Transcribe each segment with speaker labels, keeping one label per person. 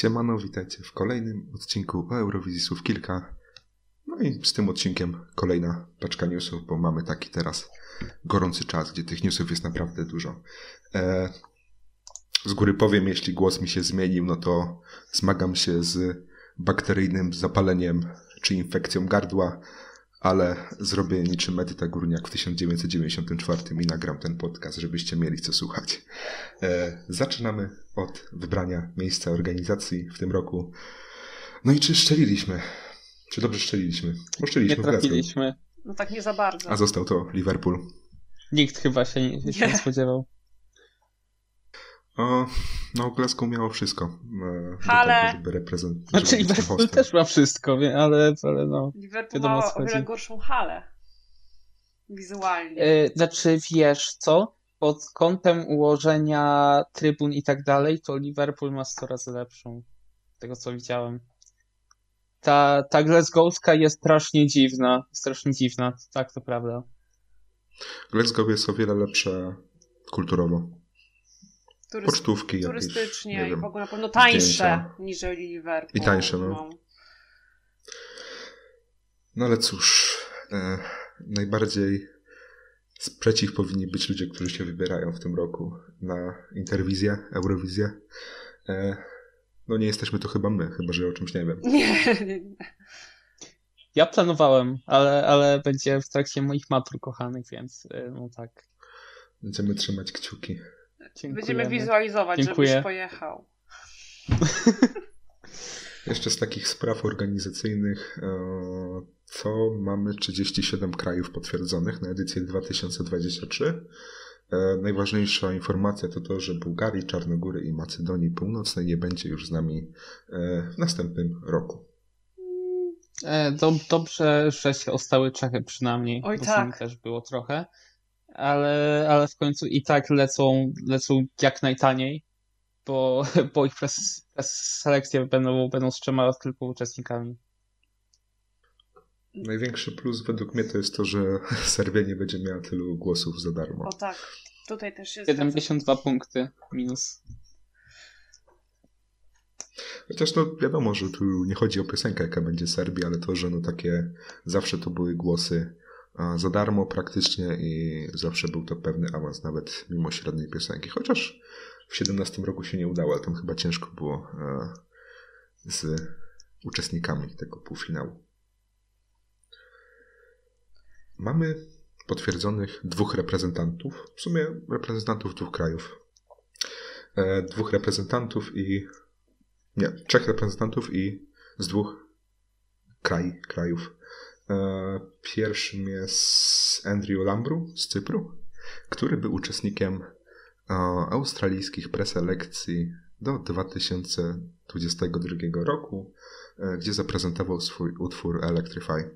Speaker 1: Siemano, witajcie w kolejnym odcinku o Eurowizji Słów Kilka. No i z tym odcinkiem kolejna paczka newsów, bo mamy taki teraz gorący czas, gdzie tych newsów jest naprawdę dużo. E, z góry powiem, jeśli głos mi się zmienił, no to zmagam się z bakteryjnym zapaleniem czy infekcją gardła, ale zrobię niczym Edyta Górniak w 1994 i nagram ten podcast, żebyście mieli co słuchać. E, zaczynamy od wybrania miejsca organizacji w tym roku. No i czy szczeliliśmy? Czy dobrze szczeliliśmy? Bo szczeliliśmy
Speaker 2: Nie trafiliśmy.
Speaker 3: No tak nie za bardzo.
Speaker 1: a został to Liverpool.
Speaker 2: Nikt chyba się nie, się Nie. spodziewał.
Speaker 1: O, no Glasgow miało wszystko. e, żeby reprezentować.
Speaker 2: Znaczy Liverpool też ma wszystko, wie- ale, ale no.
Speaker 3: Liverpool
Speaker 2: Wiadomo, o
Speaker 3: ma o wiele gorszą halę. Wizualnie.
Speaker 2: E, znaczy wiesz co? Pod kątem ułożenia trybun i tak dalej, to Liverpool ma 100 razy lepszą. Z tego co widziałem. Ta, ta Glasgowska jest strasznie dziwna. Strasznie dziwna, tak to prawda.
Speaker 1: Glasgow jest o wiele lepsze kulturowo.
Speaker 3: Turyst-
Speaker 1: Pocztówki jakieś,
Speaker 3: turystycznie
Speaker 1: nie
Speaker 3: i
Speaker 1: wiem,
Speaker 3: w ogóle na pewno tańsze
Speaker 1: zdjęcia.
Speaker 3: niżeli Liverpool.
Speaker 1: I tańsze, no. No ale cóż, e, najbardziej sprzeciw powinni być ludzie, którzy się wybierają w tym roku na Interwizję, Eurowizję. E, no nie jesteśmy to chyba my, chyba że o czymś nie wiem.
Speaker 3: Nie, nie, nie.
Speaker 2: Ja planowałem, ale, ale będzie w trakcie moich matur kochanych, więc e, no tak.
Speaker 1: Będziemy trzymać kciuki.
Speaker 3: Będziemy
Speaker 2: Dziękujemy.
Speaker 3: wizualizować,
Speaker 2: Dziękuję.
Speaker 3: żebyś pojechał.
Speaker 1: Jeszcze z takich spraw organizacyjnych, e, co mamy 37 krajów potwierdzonych na edycję 2023. E, Najważniejsza informacja to to, że Bułgarii, Czarnogóry i Macedonii Północnej nie będzie już z nami e, w następnym roku.
Speaker 2: E, do, dobrze, że się ostały Czechy przynajmniej,
Speaker 3: Oj,
Speaker 2: bo
Speaker 3: tak.
Speaker 2: z nimi też było trochę. Ale, ale w końcu i tak lecą, lecą jak najtaniej, bo, bo ich pres, selekcje będą, będą z trzema tylko uczestnikami.
Speaker 1: Największy plus według mnie to jest to, że Serbia nie będzie miała tylu głosów za darmo.
Speaker 3: O tak, tutaj też jest.
Speaker 2: 72 punkty minus.
Speaker 1: Chociaż no wiadomo, że tu nie chodzi o piosenkę, jaka będzie Serbii, ale to, że no takie zawsze to były głosy za darmo praktycznie i zawsze był to pewny awans nawet mimo średniej piosenki. Chociaż w 17 roku się nie udało, ale tam chyba ciężko było e, z uczestnikami tego półfinału. Mamy potwierdzonych dwóch reprezentantów, w sumie reprezentantów dwóch krajów. E, dwóch reprezentantów i nie, trzech reprezentantów i z dwóch kraj, krajów. E, Pierwszym jest Andrew Lambru z Cypru, który był uczestnikiem e, australijskich preselekcji do 2022 roku, e, gdzie zaprezentował swój utwór Electrify.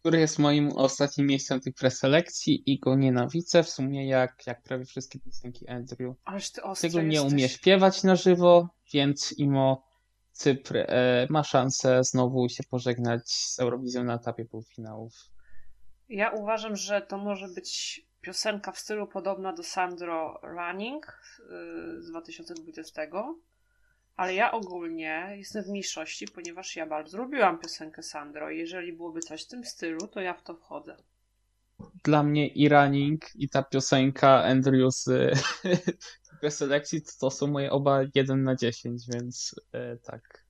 Speaker 2: Który jest moim ostatnim miejscem tych preselekcji i go nienawidzę w sumie jak, jak prawie wszystkie piosenki Andrew.
Speaker 3: Ależ ty ostry
Speaker 2: Tego nie
Speaker 3: jesteś.
Speaker 2: umie śpiewać na żywo, więc Imo Cypr e, ma szansę znowu się pożegnać z Eurowizją na etapie półfinałów.
Speaker 3: Ja uważam, że to może być piosenka w stylu podobna do Sandro Running yy, z 2020, ale ja ogólnie jestem w mniejszości, ponieważ ja bardzo lubiłam piosenkę Sandro i jeżeli byłoby coś w tym stylu, to ja w to wchodzę.
Speaker 2: Dla mnie i Running i ta piosenka Andrew z preselekcji to, to są moje oba 1 na 10, więc e, tak.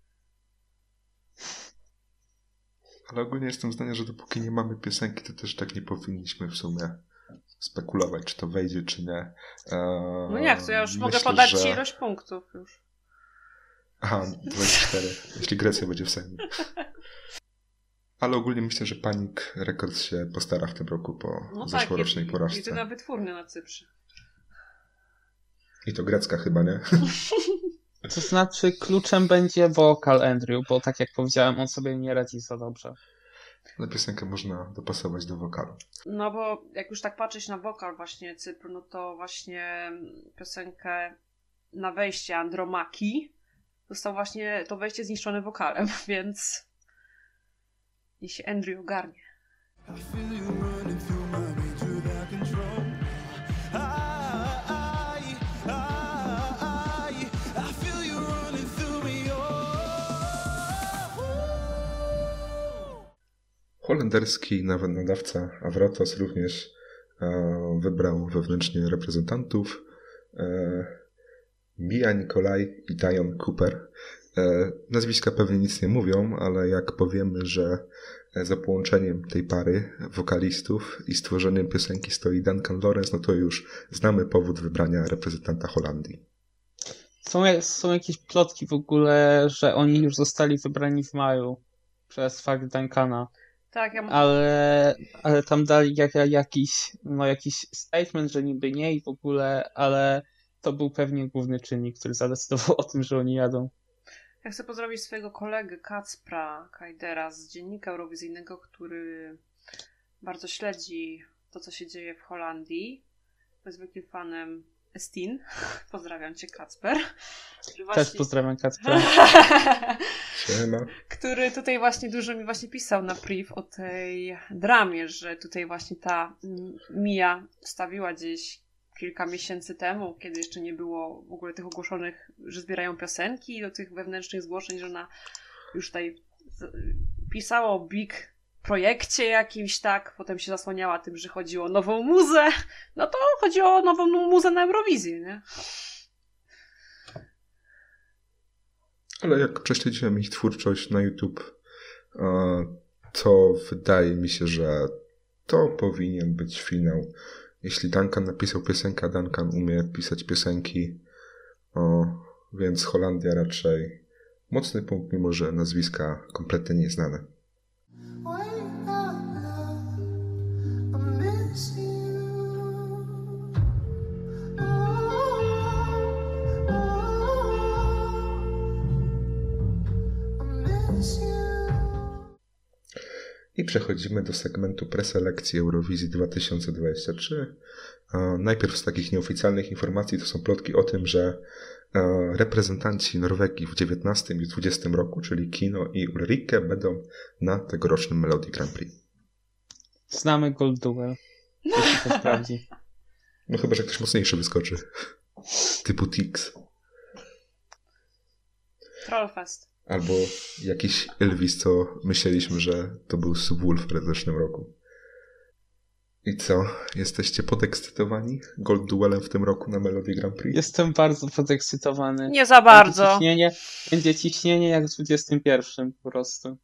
Speaker 1: Ale ogólnie jestem zdania, że dopóki nie mamy piosenki, to też tak nie powinniśmy w sumie spekulować, czy to wejdzie, czy nie. E,
Speaker 3: No jak, to ja już mogę
Speaker 1: myślę,
Speaker 3: podać
Speaker 1: że-
Speaker 3: ci ilość punktów już.
Speaker 1: Aha, 24, jeśli Grecja będzie w Sejmie. Ale ogólnie myślę, że Panik Records się postara w tym roku po
Speaker 3: No
Speaker 1: zeszłorocznej
Speaker 3: tak,
Speaker 1: porażce.
Speaker 3: jedyna wytwórnia na Cyprze.
Speaker 1: I to grecka chyba, nie?
Speaker 2: To znaczy kluczem będzie wokal Andrew, bo tak jak powiedziałem, on sobie nie radzi za dobrze.
Speaker 1: Ale piosenkę można dopasować do wokalu.
Speaker 3: No bo jak już tak patrzeć na wokal właśnie Cypru, no to właśnie piosenkę na wejście Andromaki został właśnie to wejście zniszczone wokalem, więc niech się Andrew ogarnie.
Speaker 4: I feel you running through my
Speaker 1: holenderski nawet nadawca Avratos również e, wybrał wewnętrznie reprezentantów e, Mia Nikolaj i Dion Cooper. E, nazwiska pewnie nic nie mówią, ale jak powiemy, że za połączeniem tej pary wokalistów i stworzeniem piosenki stoi Duncan Lawrence, no to już znamy powód wybrania reprezentanta Holandii.
Speaker 2: Są, są jakieś plotki w ogóle, że oni już zostali wybrani w maju przez fakt Duncana.
Speaker 3: Tak, ja
Speaker 2: ale, ale tam dali jak, jakiś, no, jakiś statement, że niby nie i w ogóle, ale to był pewnie główny czynnik, który zadecydował o tym, że oni jadą.
Speaker 3: Ja chcę pozdrowić swojego kolegę Kacpra Kajdera z dziennika eurowizyjnego, który bardzo śledzi to, co się dzieje w Holandii. Jest wielkim fanem Estin. Pozdrawiam cię, Kacper.
Speaker 2: Właśnie... Też pozdrawiam.
Speaker 1: Siema.
Speaker 3: Który tutaj właśnie dużo mi właśnie pisał na priv o tej dramie, że tutaj właśnie ta Mia stawiła gdzieś kilka miesięcy temu, kiedy jeszcze nie było w ogóle tych ogłoszonych, że zbierają piosenki do tych wewnętrznych zgłoszeń, że ona już tutaj pisała o big projekcie jakimś, tak, potem się zasłaniała tym, że chodziło o nową muzę, no to chodziło o nową muzę na Eurowizję, nie?
Speaker 1: Ale jak prześledziłem ich twórczość na YouTube, to wydaje mi się, że to powinien być finał. Jeśli Duncan napisał piosenkę, Duncan umie pisać piosenki, więc Holandia raczej mocny punkt, mimo że nazwiska kompletnie nieznane. I przechodzimy do segmentu preselekcji Eurowizji 2023. Najpierw z takich nieoficjalnych informacji to są plotki o tym, że reprezentanci Norwegii w 19 i 20 roku, czyli Kino i Ulrike, będą na tegorocznym Melody Grand Prix.
Speaker 2: Znamy Gold Duel. Jeśli to sprawdzi.
Speaker 1: No chyba, że ktoś mocniejszy wyskoczy. Typu Tix.
Speaker 3: Trollfest.
Speaker 1: Albo jakiś Elvis, co myśleliśmy, że to był Subwoofer w zeszłym roku. I co? Jesteście podekscytowani Gold Duelem w tym roku na Melody Grand Prix?
Speaker 2: Jestem bardzo podekscytowany.
Speaker 3: Nie za bardzo.
Speaker 2: Będzie ciśnienie, będzie ciśnienie jak w 21 po prostu.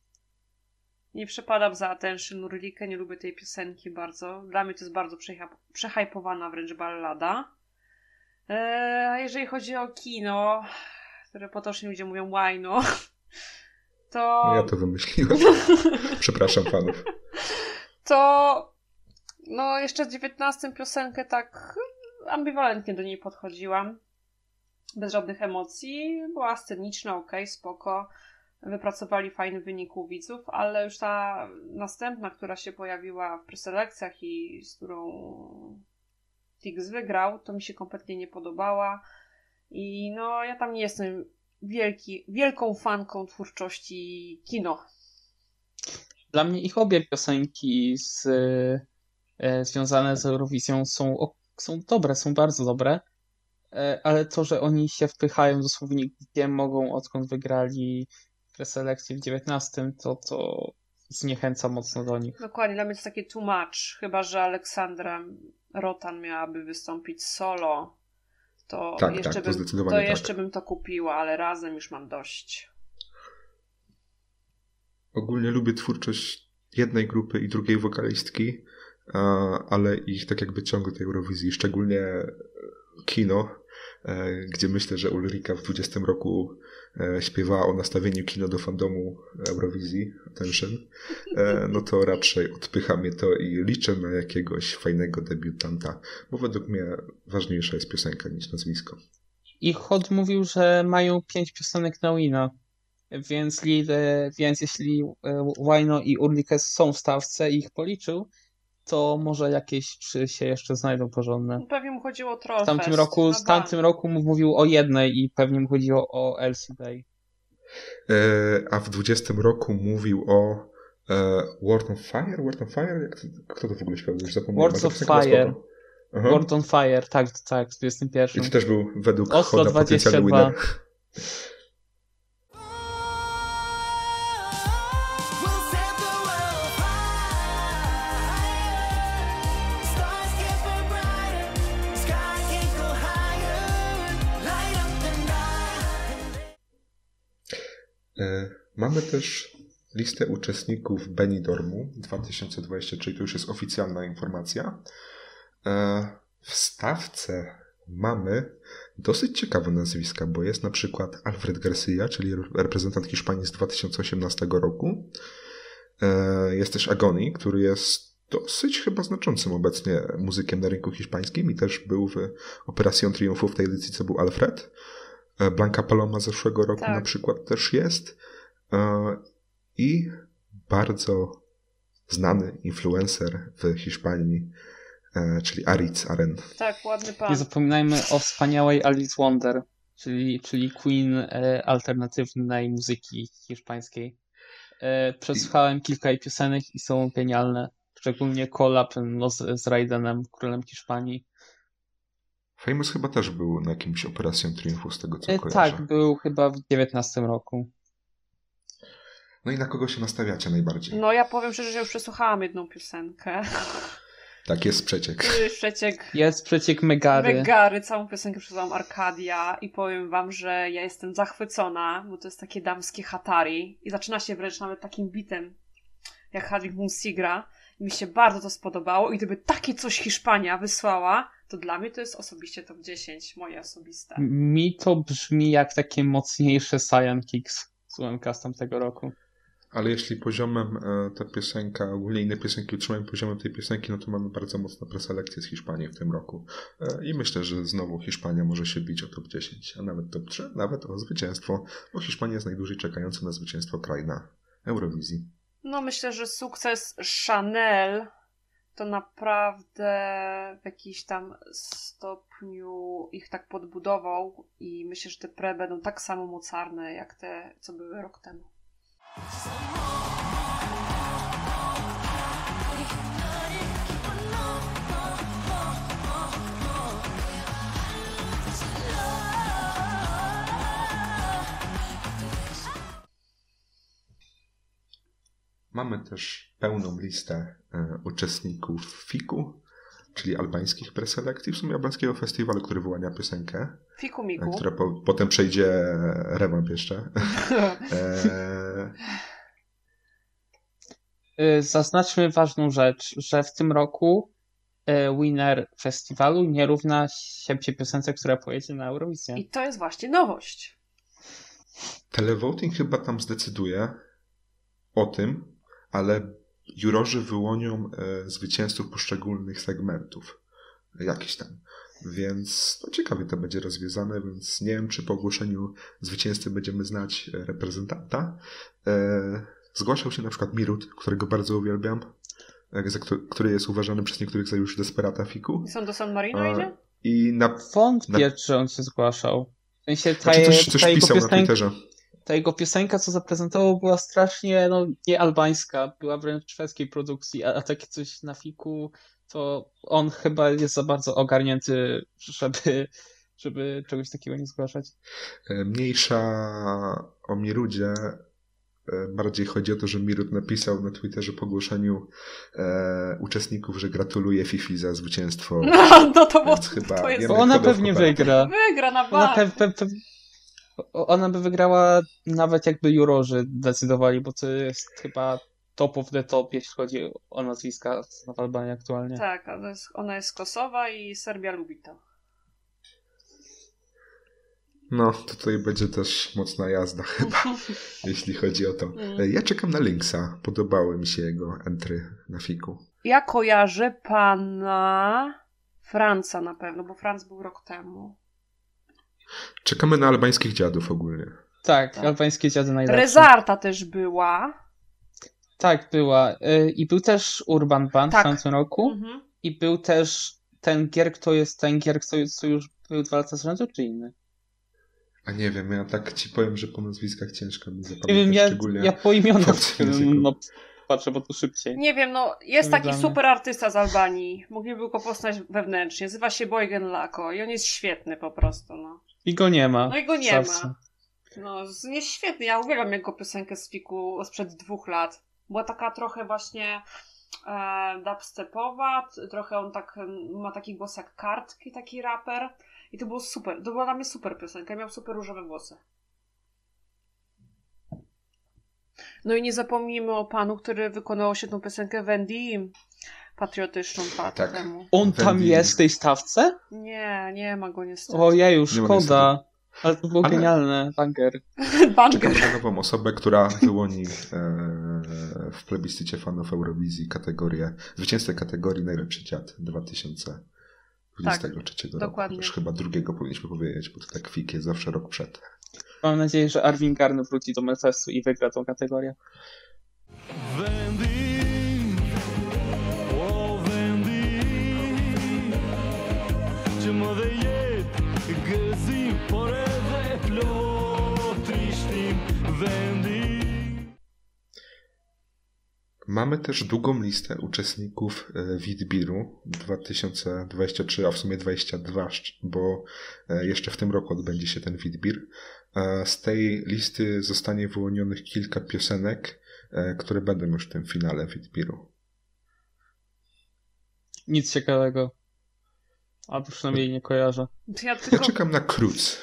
Speaker 3: Nie przepadam za Attention Urlikę, nie lubię tej piosenki bardzo. Dla mnie to jest bardzo przehajpowana wręcz ballada. Eee, a jeżeli chodzi o kino, które potocznie ludzie mówią łajno, to...
Speaker 1: Ja to wymyśliłem. Przepraszam fanów.
Speaker 3: To... No, jeszcze w 19 piosenkę tak ambiwalentnie do niej podchodziłam. Bez żadnych emocji. Była sceniczna, ok, spoko. Wypracowali fajny wynik u widzów, ale już ta następna, która się pojawiła w preselekcjach i z którą Tix wygrał, to mi się kompletnie nie podobała. I no, ja tam nie jestem wielki, wielką fanką twórczości kino.
Speaker 2: Dla mnie ich obie piosenki z, związane z Eurowizją są, są dobre, są bardzo dobre, e, ale to, że oni się wpychają dosłownie gdzie mogą, odkąd wygrali preselekcję w 19, to, to zniechęca mocno do nich.
Speaker 3: Dokładnie, dla mnie to jest takie too much, chyba że Aleksandra Rotan miałaby wystąpić solo to
Speaker 1: tak,
Speaker 3: jeszcze,
Speaker 1: tak,
Speaker 3: bym,
Speaker 1: to,
Speaker 3: to
Speaker 1: tak.
Speaker 3: jeszcze bym to kupiła, ale razem już mam dość.
Speaker 1: Ogólnie lubię twórczość jednej grupy i drugiej wokalistki, ale ich tak jakby ciągle tej Eurowizji, szczególnie kino, e, gdzie myślę, że Ulrika w 20 roku E, śpiewała o nastawieniu kino do fandomu Eurowizji Attention, e, no to raczej odpycha mnie to i liczę na jakiegoś fajnego debiutanta, bo według mnie ważniejsza jest piosenka niż nazwisko.
Speaker 2: I Hot mówił, że mają pięć piosenek na Wina, więc, więc jeśli e, Wino i Urlikes są w stawce i ich policzył, to może jakieś trzy się jeszcze znajdą porządne.
Speaker 3: Pewnie mu chodziło o Trollfest.
Speaker 2: W tamtym roku, w tamtym roku mu mówił o jednej i pewnie mu chodziło o Elsie Day.
Speaker 1: E, a w 20 roku mówił o e, World on Fire? World on Fire? Jak to, kto to w ogóle śpiewał? Już zapomniałem.
Speaker 2: World Fire. Aha. World on Fire, tak, tak, w 21.
Speaker 1: I to też był według
Speaker 2: Oslo
Speaker 1: Hoda 22. Mamy też listę uczestników Benidormu 2020, czyli to już jest oficjalna informacja. E, W stawce mamy dosyć ciekawe nazwiska, bo jest na przykład Alfred Garcia, czyli reprezentant Hiszpanii z 2018 roku. E, Jest też Agoni, który jest dosyć chyba znaczącym obecnie muzykiem na rynku hiszpańskim i też był w Operación Triunfu w tej edycji, co był Alfred. E, Blanca Paloma z zeszłego roku
Speaker 3: Tak.
Speaker 1: na przykład też jest. E, I bardzo znany influencer w Hiszpanii, e, czyli Aritz Aren.
Speaker 3: Tak, ładny
Speaker 2: Nie
Speaker 3: pan.
Speaker 2: zapominajmy o wspaniałej Alice Wonder, czyli, czyli queen alternatywnej muzyki hiszpańskiej. Przesłuchałem kilka jej piosenek i są genialne. Szczególnie collab no, z, z Raidenem, królem Hiszpanii.
Speaker 1: Famous chyba też był na jakimś Operación Triunfu, z tego co
Speaker 2: E,
Speaker 1: kojarzę.
Speaker 2: tak, był chyba w 19 roku.
Speaker 1: No i na kogo się nastawiacie najbardziej?
Speaker 3: No ja powiem szczerze, że już przesłuchałam jedną piosenkę.
Speaker 1: Tak jest przeciek.
Speaker 3: Jest przeciek
Speaker 2: Jest przeciek Megary.
Speaker 3: Megary, całą piosenkę przesłuchałam Arkadia i powiem wam, że ja jestem zachwycona, bo to jest takie damskie hatari i zaczyna się wręcz nawet takim bitem, jak Hadwig Munsi gra. I mi się bardzo to spodobało i gdyby takie coś Hiszpania wysłała, to dla mnie to jest osobiście top 10, moje osobiste.
Speaker 2: Mi to brzmi jak takie mocniejsze Cyan Kicks z UMK z tamtego roku.
Speaker 1: Ale jeśli poziomem e, ta piosenka, ogólnie inne piosenki utrzymają poziomem tej piosenki, no to mamy bardzo mocną preselekcję z Hiszpanii w tym roku. E, I myślę, że znowu Hiszpania może się bić o top 10, a nawet top 3, nawet o zwycięstwo, bo Hiszpania jest najdłużej czekający na zwycięstwo kraj na Eurowizji.
Speaker 3: No myślę, że sukces Chanel to naprawdę w jakiś tam stopniu ich tak podbudował i myślę, że te pre będą tak samo mocarne jak te, co były rok temu.
Speaker 1: Mamy też pełną listę e, uczestników FIKU, czyli albańskich preselekcji, w sumie albańskiego festiwalu, który wyłania piosenkę,
Speaker 3: Fiku
Speaker 1: e,
Speaker 3: Miku.
Speaker 1: która po, potem przejdzie rewamp jeszcze. E,
Speaker 2: Zaznaczmy ważną rzecz, że w tym roku winner festiwalu nie równa się piosence, która pojedzie na Eurowizję.
Speaker 3: I to jest właśnie nowość.
Speaker 1: Televoting chyba tam zdecyduje o tym, ale jurorzy wyłonią e, zwycięzców poszczególnych segmentów. Jakiś tam. Więc to ciekawie to będzie rozwiązane, więc nie wiem, czy po ogłoszeniu zwycięzcy będziemy znać e, reprezentanta. E, Zgłaszał się na przykład Mirut, którego bardzo uwielbiam, który jest uważany przez niektórych za już desperata fiku.
Speaker 3: I są do San Marino idzie?
Speaker 1: I na,
Speaker 2: Wątpię,
Speaker 1: Na-
Speaker 2: że on się zgłaszał. W sensie ta,
Speaker 1: znaczy coś, coś pisał na Twitterze.
Speaker 2: Ta jego piosenka, co zaprezentował, była strasznie no, nie albańska, była wręcz szwedzkiej produkcji, a, a takie coś na fiku, to on chyba jest za bardzo ogarnięty, żeby, żeby czegoś takiego nie zgłaszać.
Speaker 1: E, Mniejsza o Mirudzie. e, Bardziej chodzi o to, że Mirut napisał na Twitterze po ogłoszeniu e, uczestników, że gratuluje Fifi za zwycięstwo.
Speaker 3: No, no to,
Speaker 1: Więc chyba
Speaker 3: to jest...
Speaker 2: Bo ona pewnie wygra.
Speaker 3: Wygra na
Speaker 2: Ona,
Speaker 3: bank.
Speaker 2: pe, pe, pe, ona by wygrała nawet jakby jurorzy decydowali, bo to jest chyba top of the top, jeśli chodzi o nazwiska w Albanii aktualnie.
Speaker 3: Tak, ona jest, ona jest z Kosowa i Serbia lubi to.
Speaker 1: No, tutaj będzie też mocna jazda chyba, jeśli chodzi o to.
Speaker 3: Mm.
Speaker 1: E, Ja czekam na Linksa. Podobały mi się jego entry na fiku.
Speaker 3: Ja kojarzę pana Franca na pewno, bo Franc był rok temu.
Speaker 1: Czekamy na albańskich dziadów ogólnie.
Speaker 2: Tak,
Speaker 3: Tak.
Speaker 2: albańskie dziady najlepsze.
Speaker 3: Rezarta też była.
Speaker 2: Tak, była. Y, I był też Urban Band
Speaker 3: Tak.
Speaker 2: w tamtym roku.
Speaker 3: Mhm.
Speaker 2: I był też ten gier, kto jest ten gier, co już był dwa lata z rzędu, czy inny?
Speaker 1: A nie wiem, ja tak ci powiem, że po nazwiskach ciężko mi zapamiętać
Speaker 2: Nie wiem, ja,
Speaker 1: szczególnie.
Speaker 2: ja po imionach no, patrzę, bo to szybciej.
Speaker 3: Nie wiem, no jest taki super artysta z Albanii. Mogliby go poznać wewnętrznie. Nazywa się Boygen Lako i on jest świetny po prostu, no.
Speaker 2: I go nie ma.
Speaker 3: No i go nie ma. No, jest świetny. Ja uwielbiam jego piosenkę z Fiku sprzed dwóch lat. Była taka trochę właśnie e, dubstepowa, trochę on tak ma taki głos jak kartki, taki raper. I to było super. To była dla mnie super piosenka. Miał super różowe włosy. No i nie zapomnijmy o panu, który wykonał się tą piosenkę Wendy patriotyczną lata
Speaker 1: Tak.
Speaker 3: temu.
Speaker 2: On tam jest w tej stawce?
Speaker 3: Nie, nie ma go niestety.
Speaker 2: Ojeju, szkoda. Ale to było
Speaker 1: Ale-
Speaker 2: genialne, banger.
Speaker 3: Banger.
Speaker 1: Czekam na nową osobę, która wyłoni e, w plebiscycie fanów Eurowizji kategorię, zwycięzcę kategorii Najlepszy Dziad 2023 roku.
Speaker 3: dokładnie.
Speaker 1: Już chyba drugiego powinniśmy powiedzieć, bo to tak fik jest zawsze rok przed.
Speaker 2: Mam nadzieję, że Arvin Garn wróci do Melfestu i wygra tą kategorię.
Speaker 4: Wendy,
Speaker 1: Mamy też długą listę uczestników e, Witbiru 2023, a w sumie 22, bo e, jeszcze w tym roku odbędzie się ten Witbir. E, Z tej listy zostanie wyłonionych kilka piosenek, które będą już w tym finale Witbiru.
Speaker 2: Nic ciekawego. Albo przynajmniej nie kojarzę.
Speaker 3: Ja
Speaker 1: Ja
Speaker 3: tylko...
Speaker 1: czekam na Kruc.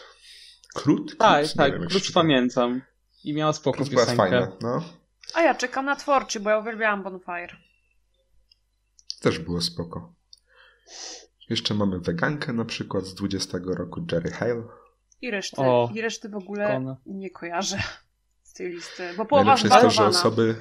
Speaker 1: Krót?
Speaker 2: Tak, tak,
Speaker 1: wiem,
Speaker 2: pamiętam. I miała spoko
Speaker 1: Kruc była
Speaker 2: piosenkę.
Speaker 1: fajna, no.
Speaker 3: A ja czekam na tworczy, bo ja uwielbiałam Bonfire.
Speaker 1: Też było spoko. Jeszcze mamy Wegankę na przykład z 20 roku, Jerry Hale.
Speaker 3: I reszty,
Speaker 2: O,
Speaker 3: i reszty w ogóle
Speaker 2: Kona.
Speaker 3: nie kojarzę z tej listy. Bo połowa
Speaker 1: Najlepsze jest to, że osoby,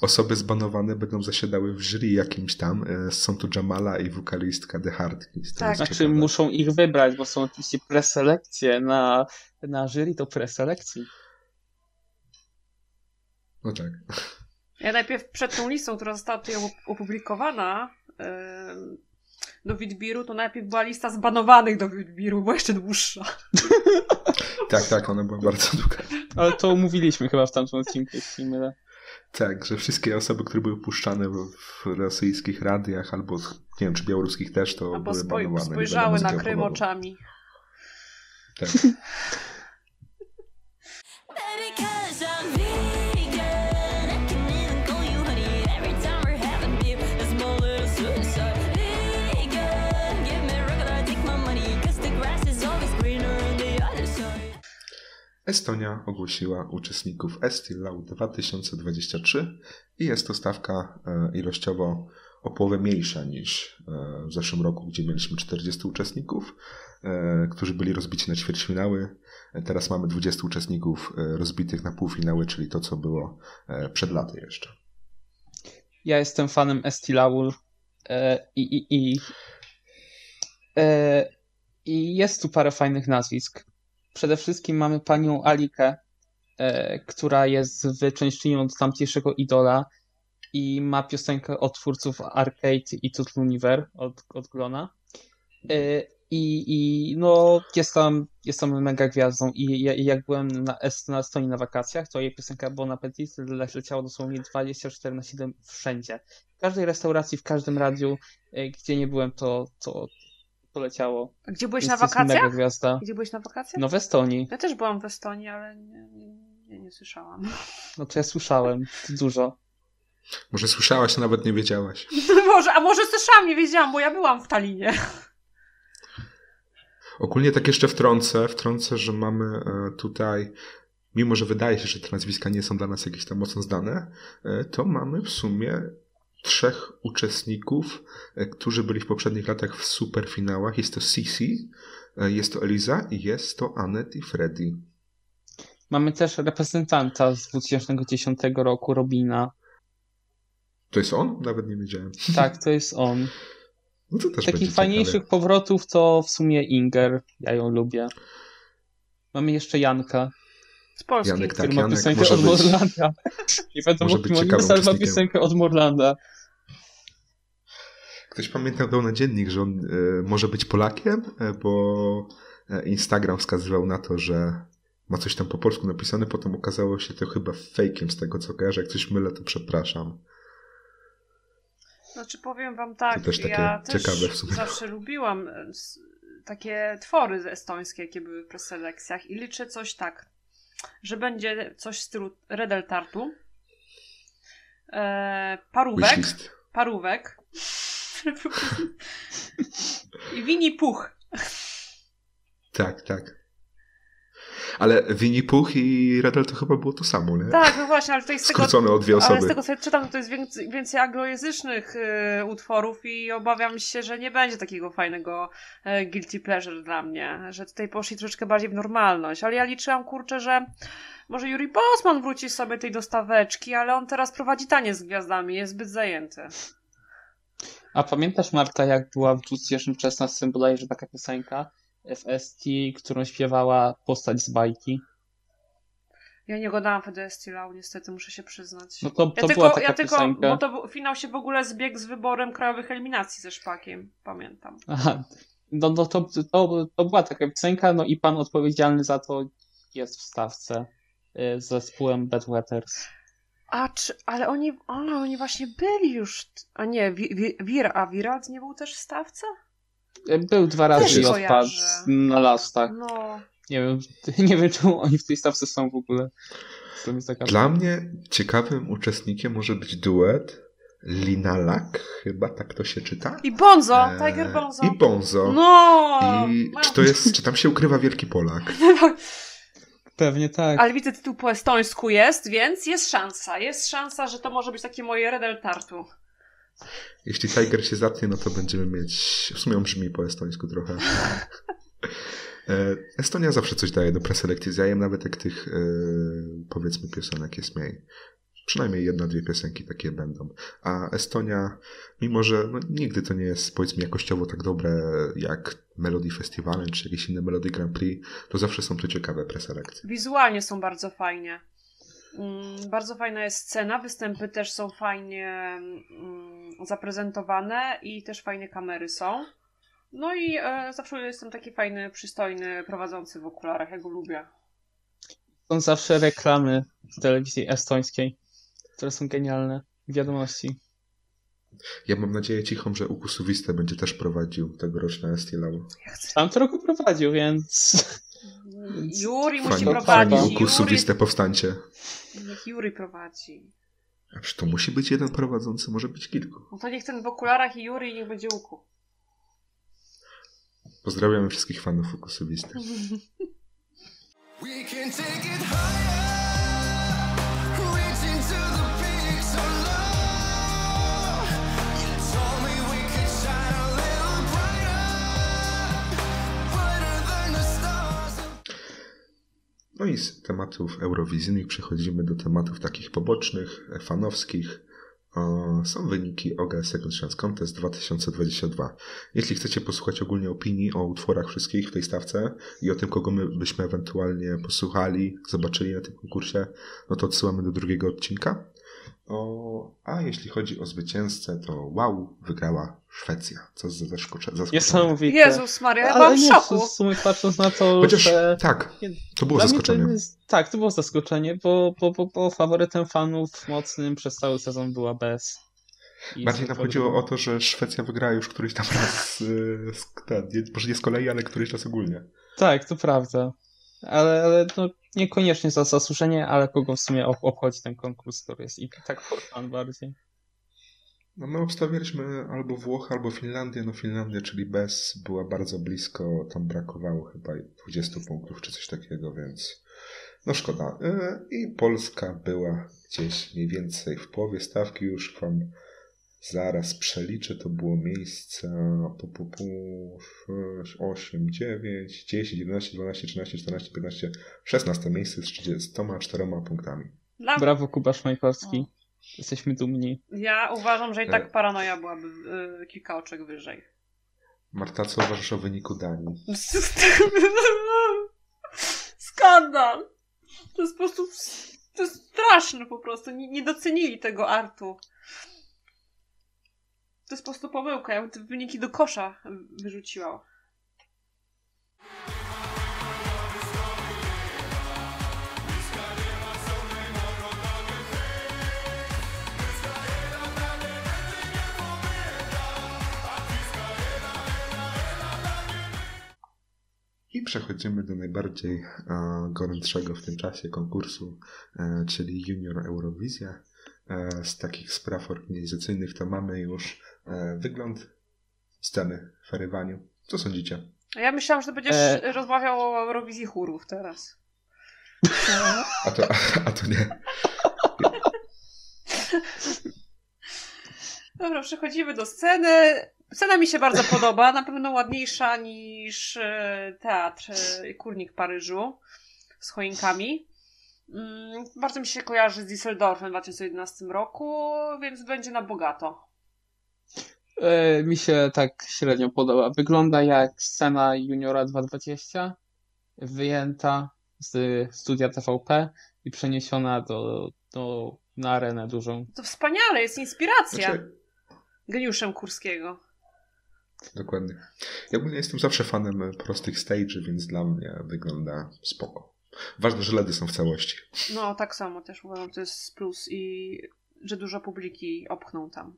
Speaker 1: osoby zbanowane będą zasiadały w jury jakimś tam. E, Są tu Jamala i wokalistka The Hard Keys. To
Speaker 3: Tak.
Speaker 2: Znaczy
Speaker 1: ciekawe.
Speaker 2: muszą ich wybrać, bo są oczywiście preselekcje na, na jury to preselekcji.
Speaker 1: No tak.
Speaker 3: Ja najpierw przed tą listą, która została tutaj op- opublikowana do Witbiru, to najpierw była lista zbanowanych do Witbiru, była jeszcze dłuższa.
Speaker 1: Tak, tak, ona była bardzo długa.
Speaker 2: Ale to omówiliśmy chyba w tamtym odcinku, jeśli mylę.
Speaker 1: Tak, że wszystkie osoby, które były puszczane w, rosyjskich radiach albo nie wiem, czy białoruskich też, to
Speaker 3: Albo
Speaker 1: były
Speaker 3: spoj-
Speaker 1: banowane.
Speaker 3: spojrzały na Krym oczami.
Speaker 1: Tak. Estonia ogłosiła uczestników Estilau 2023 i jest to stawka e, ilościowo o połowę mniejsza niż e, w zeszłym roku, gdzie mieliśmy 40 uczestników, e, którzy byli rozbici na ćwierćfinały. Teraz mamy 20 uczestników rozbitych na półfinały, czyli to, co było przed laty jeszcze.
Speaker 2: Ja jestem fanem Estilaul e, i, i, i, i jest tu parę fajnych nazwisk. Przede wszystkim mamy panią Alikę, e, która jest wyczęszczenią od tamtejszego idola i ma piosenkę od twórców Arcade i Tutluniver od, od Glona. E, I, I no, jest tam, jest tam mega gwiazdą. I ja- jak byłem na, na Estonii na wakacjach, to jej piosenka Bon Appetit le- leciała dosłownie 24 na 7 wszędzie. W każdej restauracji, w każdym radiu, e, gdzie nie byłem, to, to, to leciało.
Speaker 3: A Gdzie byłeś
Speaker 2: Jest,
Speaker 3: na
Speaker 2: mega
Speaker 3: wakacjach?
Speaker 2: gwiazda.
Speaker 3: Gdzie byłeś na wakacjach?
Speaker 2: No w Estonii.
Speaker 3: Ja też byłam w Estonii, ale nie, nie, nie, słyszałam.
Speaker 2: No to ja słyszałem dużo.
Speaker 1: Może słyszałaś, a nawet nie wiedziałaś.
Speaker 3: może, a może słyszałam, nie wiedziałam, bo ja byłam w Talinie.
Speaker 1: Ogólnie tak jeszcze wtrącę, wtrącę, że mamy e, tutaj, mimo że wydaje się, że te nazwiska nie są dla nas jakieś tam mocno znane, e, to mamy w sumie trzech uczestników, e, którzy byli w poprzednich latach w superfinałach. Jest to Sisi, e, jest to Eliza i jest to Anet i Freddy.
Speaker 2: Mamy też reprezentanta z 2010 roku, Robina.
Speaker 1: To jest on? Nawet nie wiedziałem.
Speaker 2: Tak, to jest on.
Speaker 1: No to też
Speaker 2: Takich fajniejszych
Speaker 1: ciekawe.
Speaker 2: powrotów to w sumie Inger. Ja ją lubię. Mamy jeszcze Janka,
Speaker 3: Z Polski.
Speaker 1: Janek, tak,
Speaker 2: który ma
Speaker 1: Janek
Speaker 2: piosenkę od
Speaker 1: być-
Speaker 2: Morlanda. Nie
Speaker 1: być
Speaker 2: mówić,
Speaker 1: ciekawym
Speaker 2: ale ma piosenkę od Morlanda.
Speaker 1: Ktoś pamiętał na dziennik, że on e, może być Polakiem, e, bo e, Instagram wskazywał na to, że ma coś tam po polsku napisane, potem okazało się to chyba fejkiem z tego co kojarzę. Jak coś mylę, to przepraszam.
Speaker 3: Znaczy powiem wam tak,
Speaker 1: To też takie
Speaker 3: ja też
Speaker 1: ciekawe w sumie.
Speaker 3: zawsze lubiłam takie twory estońskie, jakie były w preselekcjach i liczę coś tak, że będzie coś w stylu Redel Tartu, e, parówek, parówek Winnie Puch.
Speaker 1: Tak, tak. Ale Winnie Puch i Redel to chyba było to samo, nie?
Speaker 3: Tak, no właśnie, ale z tego,
Speaker 1: Skrócone o dwie
Speaker 3: ale z
Speaker 1: osoby.
Speaker 3: tego co ja czytam, to jest więcej, więcej anglojęzycznych y, utworów i obawiam się, że nie będzie takiego fajnego y, guilty pleasure dla mnie, że tutaj poszli troszeczkę bardziej w normalność, ale ja liczyłam, kurczę, że może Yuri Bosman wróci sobie tej dostaweczki, ale on teraz prowadzi tanie z gwiazdami, jest zbyt zajęty.
Speaker 2: A pamiętasz, Marta, jak była w 2016 bodajże taka piosenka FST, którą śpiewała postać z bajki?
Speaker 3: Ja nie oglądałam FD Stylał, niestety, muszę się przyznać.
Speaker 2: No to,
Speaker 3: ja
Speaker 2: to
Speaker 3: tylko,
Speaker 2: była taka
Speaker 3: ja tylko,
Speaker 2: piosenka.
Speaker 3: bo to finał się w ogóle zbiegł z wyborem krajowych eliminacji ze szpakiem, pamiętam.
Speaker 2: Aha, no, no to, to, to była taka piosenka, no i pan odpowiedzialny za to jest w stawce y, z zespołem Bad Wetters.
Speaker 3: A czy, ale oni, a, oni właśnie byli już, a nie, wi, wi, wir, a Wirald nie był też w stawce?
Speaker 2: Był dwa razy i odpadł na lastach.
Speaker 3: No,
Speaker 2: Nie wiem, nie wiem czemu oni w tej stawce są w ogóle. To jest taka...
Speaker 1: Dla mnie ciekawym uczestnikiem może być duet Lina Lak, chyba tak to się czyta.
Speaker 3: i Bonzo,
Speaker 1: Eee,
Speaker 3: Tiger Bonzo.
Speaker 1: I Bonzo.
Speaker 3: No!
Speaker 1: I czy to jest, czy tam się ukrywa wielki Polak?
Speaker 2: Pewnie tak.
Speaker 3: Ale widzę, tytuł po estońsku jest, więc jest szansa. Jest szansa, że to może być takie moje Redel Tartu.
Speaker 1: Jeśli Tiger się zatnie, no to będziemy mieć. W sumie on brzmi po estońsku trochę. E, Estonia zawsze coś daje do preselekcji z jajem, nawet jak tych e, powiedzmy piosenek jest mniej. Przynajmniej jedna, dwie piosenki takie będą. A Estonia, mimo że no, nigdy to nie jest powiedzmy jakościowo tak dobre jak Melody Festiwale czy jakieś inne Melody Grand Prix, to zawsze są to ciekawe preselekcje.
Speaker 3: Wizualnie są bardzo fajnie. Mm, bardzo fajna jest scena, występy też są fajnie mm, zaprezentowane i też fajne kamery są. No i e, zawsze jestem taki fajny, przystojny prowadzący w okularach, ja go lubię.
Speaker 2: Są zawsze reklamy z telewizji estońskiej, które są genialne. Wiadomości.
Speaker 1: Ja mam nadzieję cichą, że Ukusuwiste będzie też prowadził tegoroczne Estilau.
Speaker 3: Ja chcę.
Speaker 2: Tam to roku prowadził, więc
Speaker 3: Juri musi
Speaker 1: Fani,
Speaker 3: prowadzić.
Speaker 1: fani
Speaker 3: Juri,
Speaker 1: Ukusuwiste powstańcie.
Speaker 3: niech Juri prowadzi.
Speaker 1: A czy to musi być jeden prowadzący, może być kilku.
Speaker 3: No to niech ten w okularach i Juri i niech będzie Uku.
Speaker 1: Pozdrawiamy wszystkich fanów Ukusuwistych.
Speaker 4: We can take it higher,
Speaker 1: No i z tematów eurowizyjnych przechodzimy do tematów takich pobocznych, fanowskich. Są wyniki OGA Second Chance Contest 2022. Jeśli chcecie posłuchać ogólnie opinii o utworach wszystkich w tej stawce i o tym, kogo my byśmy ewentualnie posłuchali, zobaczyli na tym konkursie, no to odsyłamy do drugiego odcinka. O, a jeśli chodzi o zwycięzcę, to wow, wygrała Szwecja. Co za zaskocze- zaskoczenie.
Speaker 2: niesamowite.
Speaker 3: Jezus Maria, ja
Speaker 2: Ale
Speaker 3: byłam w
Speaker 2: nie,
Speaker 3: szoku.
Speaker 2: w sumie patrząc na to,
Speaker 1: Chociaż
Speaker 2: że...
Speaker 1: tak, to było
Speaker 2: Dla
Speaker 1: zaskoczenie.
Speaker 2: To jest, tak, to było zaskoczenie, bo, bo, bo, bo faworytem fanów mocnym przez cały sezon była bez. I
Speaker 1: Bardziej nam chodziło o to, że Szwecja wygrała już któryś tam raz, yy, z, ten, nie, może nie z kolei, ale któryś raz ogólnie.
Speaker 2: Tak, to prawda. Ale, ale no, niekoniecznie za zasłużenie, ale kogo w sumie ob- obchodzi ten konkurs, który jest i tak for bardziej.
Speaker 1: No my obstawialiśmy albo Włochy, albo Finlandię. No Finlandia, czyli bez, była bardzo blisko, tam brakowało chyba 20 punktów czy coś takiego, więc no szkoda. Yy, I Polska była gdzieś mniej więcej w połowie stawki, już wam zaraz przeliczę, to było miejsce po, po, po 6, 8, 9, 10, 11, 12, 13, 14, 15, 16 miejsce z 34 punktami.
Speaker 3: Dla...
Speaker 2: Brawo, Kuba Szmajkowski. Jesteśmy dumni.
Speaker 3: Ja uważam, że i
Speaker 1: E.
Speaker 3: tak paranoja byłaby y, kilka oczek wyżej.
Speaker 1: Marta, co uważasz o wyniku Danii?
Speaker 3: Skandal! To jest po prostu. To jest straszne po prostu. Nie, nie docenili tego artu. To jest po prostu pomyłka. Ja bym te wyniki do kosza wyrzuciła.
Speaker 1: I przechodzimy do najbardziej e, gorącego w tym czasie konkursu, e, czyli Junior Eurowizja. E, z takich spraw organizacyjnych to mamy już e, wygląd sceny w Erywaniu. Co sądzicie?
Speaker 3: A ja myślałam, że będziesz
Speaker 2: E.
Speaker 3: rozmawiał o Eurowizji chórów teraz.
Speaker 1: A to, a to nie.
Speaker 3: Dobra, przechodzimy do sceny. Scena mi się bardzo podoba, na pewno ładniejsza niż e, teatr Kurnik Paryżu z choinkami. Mm, Bardzo mi się kojarzy z Düsseldorfem w 2011 roku, więc będzie na bogato.
Speaker 2: E, mi się tak średnio podoba. Wygląda jak scena Juniora 220, wyjęta z studia TVP i przeniesiona do, do, na arenę dużą.
Speaker 3: To wspaniale, jest inspiracja
Speaker 1: Znaczy,
Speaker 3: geniuszem Kurskiego.
Speaker 1: dokładnie. Ja ogólnie jestem zawsze fanem prostych stage'y, więc dla mnie wygląda spoko. Ważne, że LEDy są w całości.
Speaker 3: No, tak samo też uważam, to jest plus i że dużo publiki opchną tam.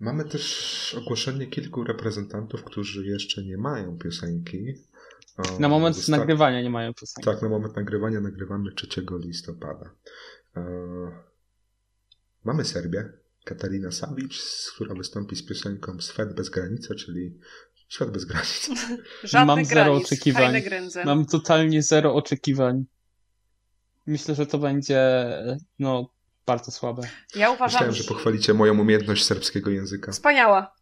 Speaker 1: Mamy też ogłoszenie kilku reprezentantów, którzy jeszcze nie mają piosenki. O,
Speaker 2: Na moment
Speaker 1: zosta-
Speaker 2: nagrywania nie mają piosenki.
Speaker 1: Tak, na moment nagrywania nagrywamy 3 listopada. E, mamy Serbię, Katarina Savic, która wystąpi z piosenką Świat bez granicy, czyli Świat bez granic.
Speaker 3: Żadnych
Speaker 2: Mam zero
Speaker 3: granic,
Speaker 2: oczekiwań. Mam totalnie zero oczekiwań. Myślę, że to będzie no bardzo słabe.
Speaker 3: Ja uważam,
Speaker 1: Myślałem, że pochwalicie moją umiejętność serbskiego języka.
Speaker 3: Wspaniała.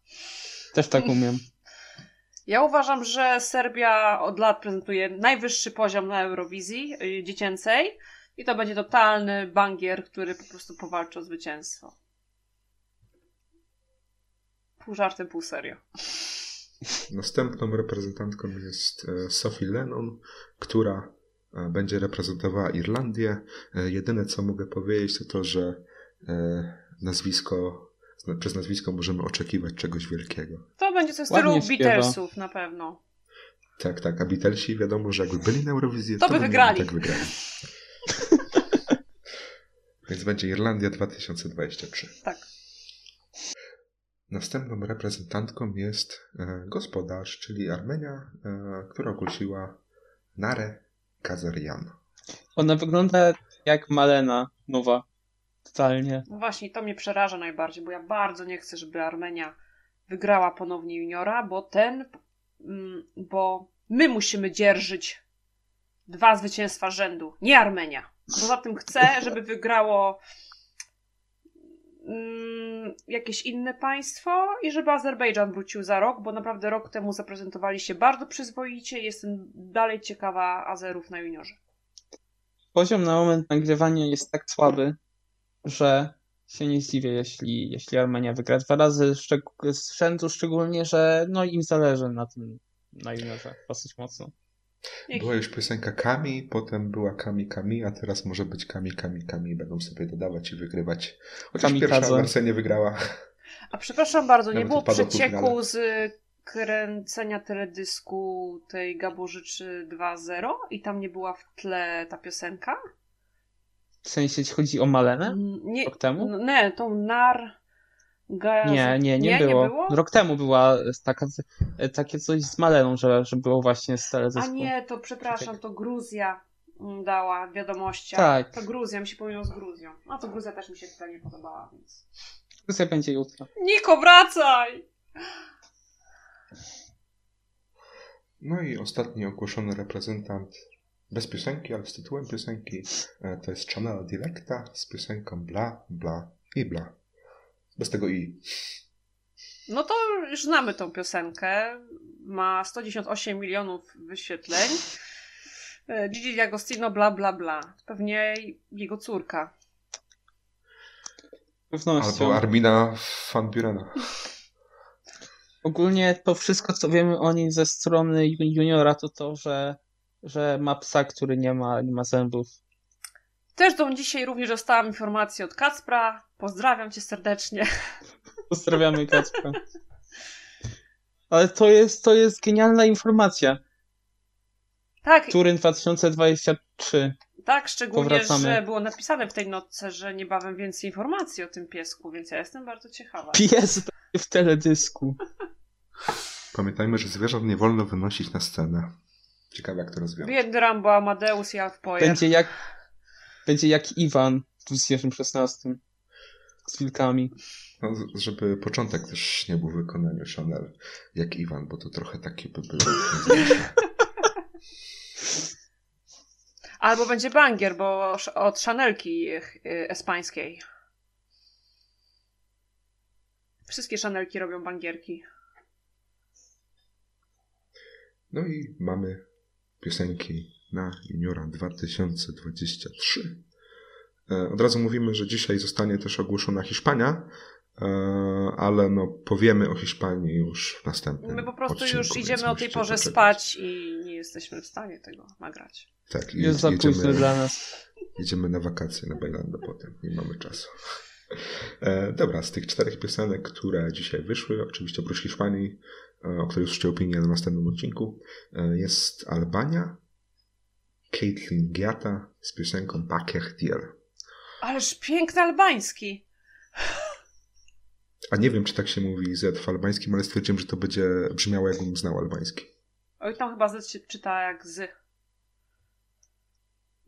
Speaker 2: Też tak umiem.
Speaker 3: Ja uważam, że Serbia od lat prezentuje najwyższy poziom na Eurowizji y, dziecięcej i to będzie totalny bangier, który po prostu powalczy o zwycięstwo. Pół żartem, pół serio.
Speaker 1: Następną reprezentantką jest e, Sophie Lennon, która e, będzie reprezentowała Irlandię. E, Jedyne co mogę powiedzieć to to, że nazwisko, przez nazwisko możemy oczekiwać czegoś wielkiego.
Speaker 3: To będzie coś w stylu. Beatlesów na pewno.
Speaker 1: Tak, tak, a Beatlesi wiadomo, że jakby byli na Eurowizji,
Speaker 3: To by
Speaker 1: by
Speaker 3: wygrali.
Speaker 1: Tak wygrali. Więc będzie Irlandia 2023.
Speaker 3: Tak.
Speaker 1: Następną reprezentantką jest e, gospodarz, czyli Armenia, e, która ogłosiła Nare Kazarian.
Speaker 2: Ona wygląda jak Malena nowa. Totalnie.
Speaker 3: No właśnie, to mnie przeraża najbardziej, bo ja bardzo nie chcę, żeby Armenia wygrała ponownie juniora, bo ten, mm, bo my musimy dzierżyć dwa zwycięstwa rzędu, nie Armenia. Poza tym chcę, żeby wygrało mm, jakieś inne państwo i żeby Azerbejdżan wrócił za rok, bo naprawdę rok temu zaprezentowali się bardzo przyzwoicie. Jestem dalej ciekawa Azerów na juniorze.
Speaker 2: Poziom na moment nagrywania jest tak słaby, że się nie zdziwię, jeśli, jeśli Armenia wygra dwa razy szczeg- z rzędu, szczególnie, że no im zależy na tym, na juniorze dosyć mocno.
Speaker 1: Była już piosenka Kami, potem była Kami Kami, a teraz może być Kami Kami Kami. Będą sobie dodawać i wygrywać. Chociaż
Speaker 2: Kamikadze.
Speaker 1: pierwsza wersja nie wygrała.
Speaker 3: A przepraszam bardzo, nie
Speaker 1: Nawet
Speaker 3: było przecieku z kręcenia teledysku tej Gaborzyczy 2.0 i tam nie była w tle ta piosenka?
Speaker 2: W sensie, jeśli chodzi o Malenę?
Speaker 3: Nie,
Speaker 2: temu?
Speaker 3: nie, tą nar... Ga...
Speaker 2: Nie, nie, nie, było. Rok temu była taka, takie coś z Maleną, że, że było właśnie z
Speaker 3: A
Speaker 2: teledysku.
Speaker 3: nie, to przepraszam, to Gruzja mm, dała wiadomości.
Speaker 2: Tak.
Speaker 3: To Gruzja, mi się pomyliło z Gruzją. A to Gruzja też mi się totalnie podobała, więc...
Speaker 2: Dyskusja będzie jutro.
Speaker 3: Niko, wracaj!
Speaker 1: No i ostatni ogłoszony reprezentant bez piosenki, ale z tytułem piosenki e, to jest Chanel Directa z piosenką Bla, Bla i Bla. Bez tego i.
Speaker 3: No to już znamy tą piosenkę. Ma 198 milionów wyświetleń. E, Gigi D'Agostino, bla bla bla. Pewnie jego córka.
Speaker 2: Pewnością.
Speaker 1: Albo Armina Van Burena.
Speaker 2: Ogólnie to wszystko, co wiemy o nim ze strony ju- juniora, to to, że, że ma psa, który nie ma, nie ma zębów.
Speaker 3: Też do dzisiaj również dostałam informację od Kacpra. Pozdrawiam cię serdecznie.
Speaker 2: Pozdrawiamy Kacpra. Ale to jest, to jest genialna informacja.
Speaker 3: Tak,
Speaker 2: Turyn 2023.
Speaker 3: tak, szczególnie,
Speaker 2: powracamy.
Speaker 3: że było napisane w tej notce, że niebawem więcej informacji o tym piesku, więc ja jestem bardzo ciekawa.
Speaker 2: Pies w teledysku.
Speaker 1: Pamiętajmy, że zwierząt nie wolno wynosić na scenę. Ciekawe, jak to rozwiązać.
Speaker 3: Biedny Rambo, Amadeus i Alfpoyer.
Speaker 2: Będzie jak, będzie jak Iwan w 2016. Z wilkami.
Speaker 1: No, z- żeby początek też nie był w wykonaniu Chanel jak Iwan, bo to trochę takie by było.
Speaker 3: Albo będzie bangier, bo od Chanelki y, espańskiej. Wszystkie Chanelki robią bangierki.
Speaker 1: No i mamy piosenki na juniora 2023. E, Od razu mówimy, że dzisiaj zostanie też ogłoszona Hiszpania, e, ale no powiemy o Hiszpanii już w następnym
Speaker 3: My po prostu
Speaker 1: odcinku,
Speaker 3: już idziemy o tej porze
Speaker 1: poczekać.
Speaker 3: spać i nie jesteśmy w stanie tego nagrać.
Speaker 1: Tak, i
Speaker 2: Jest za późno
Speaker 1: jedziemy,
Speaker 2: dla nas.
Speaker 1: jedziemy na wakacje na Bajlandę potem, nie mamy czasu. E, dobra, z tych czterech piosenek, które dzisiaj wyszły, oczywiście oprócz Hiszpanii, e, o której usłyszcie opinię na następnym odcinku, jest Albania, Caitlin Giata z piosenką Paker Diel.
Speaker 3: Ależ piękny albański.
Speaker 1: A nie wiem, czy tak się mówi Z w albańskim, ale stwierdziłem, że to będzie brzmiało, jakbym znał albański.
Speaker 3: Oj, tam chyba Z się czyta jak z.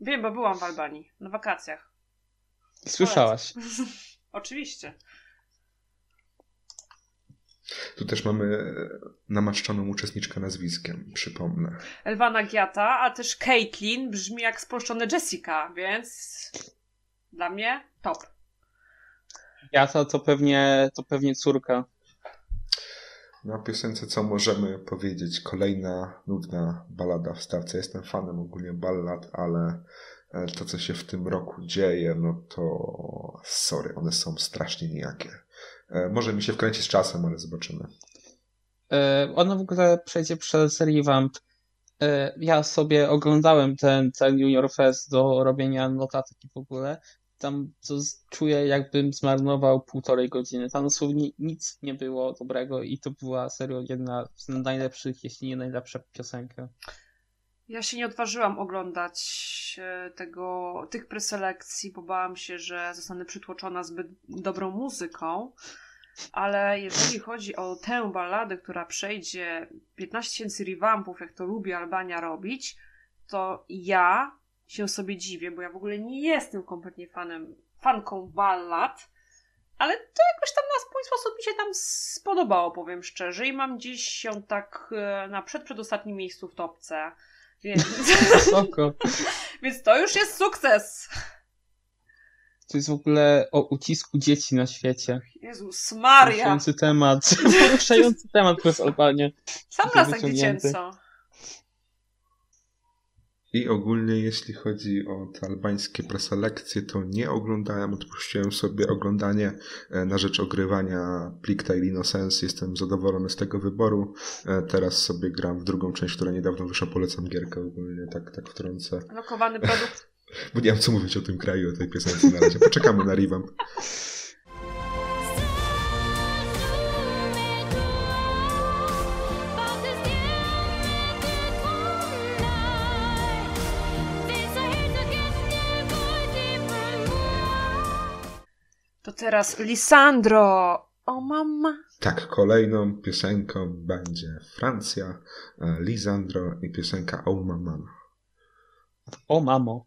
Speaker 3: Wiem, bo byłam w Albanii. Na wakacjach.
Speaker 2: Słyszałaś.
Speaker 3: Oczywiście.
Speaker 1: Tu też mamy e, namaszczoną uczestniczkę nazwiskiem, przypomnę.
Speaker 3: Elwana Giata, a też Caitlin brzmi jak spolszczone Jessica, więc dla mnie top.
Speaker 2: Jata to pewnie, to pewnie córka.
Speaker 1: Na piosence co możemy powiedzieć? Kolejna nudna balada w stawce. Jestem fanem ogólnie ballad, ale e, to co się w tym roku dzieje, no to sorry, one są strasznie nijakie. E, Może mi się wkręci z czasem, ale zobaczymy.
Speaker 2: E, Ona w ogóle przejdzie przez revamp. E, Ja sobie oglądałem ten, ten Junior Fest do robienia notatek i w ogóle. Tam czuję, jakbym zmarnował półtorej godziny. Tam dosłownie nic nie było dobrego i to była serio jedna z najlepszych, jeśli nie najlepsza piosenka.
Speaker 3: Ja się nie odważyłam oglądać e, tego, tych preselekcji, bo bałam się, że zostanę przytłoczona zbyt dobrą muzyką. Ale jeżeli chodzi o tę balladę, która przejdzie 15 tysięcy revampów, jak to lubi Albania robić, to ja się sobie dziwię, bo ja w ogóle nie jestem kompletnie fanem, fanką ballad, ale to jakoś tam na swój sposób mi się tam spodobało, powiem szczerze. I mam gdzieś ją tak e, na przed, przedostatnim miejscu w topce. Więc,
Speaker 2: Spoko.
Speaker 3: więc to już jest sukces.
Speaker 2: To jest w ogóle o ucisku dzieci na świecie.
Speaker 3: Jezus Maria.
Speaker 2: Poruszający temat. Poruszający temat przez Albanię.
Speaker 3: Sam raz
Speaker 2: wyciągnięty.
Speaker 3: dziecięco.
Speaker 1: I ogólnie jeśli chodzi o te albańskie preselekcje, to nie oglądałem, odpuściłem sobie oglądanie e, na rzecz ogrywania Plictile Innocence. Jestem zadowolony z tego wyboru. E, Teraz sobie gram w drugą część, która niedawno wyszła, polecam gierkę ogólnie, tak, tak wtrącę.
Speaker 3: Lokowany produkt.
Speaker 1: Bo nie mam co mówić o tym kraju, o tej piosence na razie. Poczekamy na revamp.
Speaker 3: Teraz Lisandro. O mama.
Speaker 1: Tak, kolejną piosenką będzie Francja, e, Lisandro i piosenka Oh Mama.
Speaker 2: O mamo.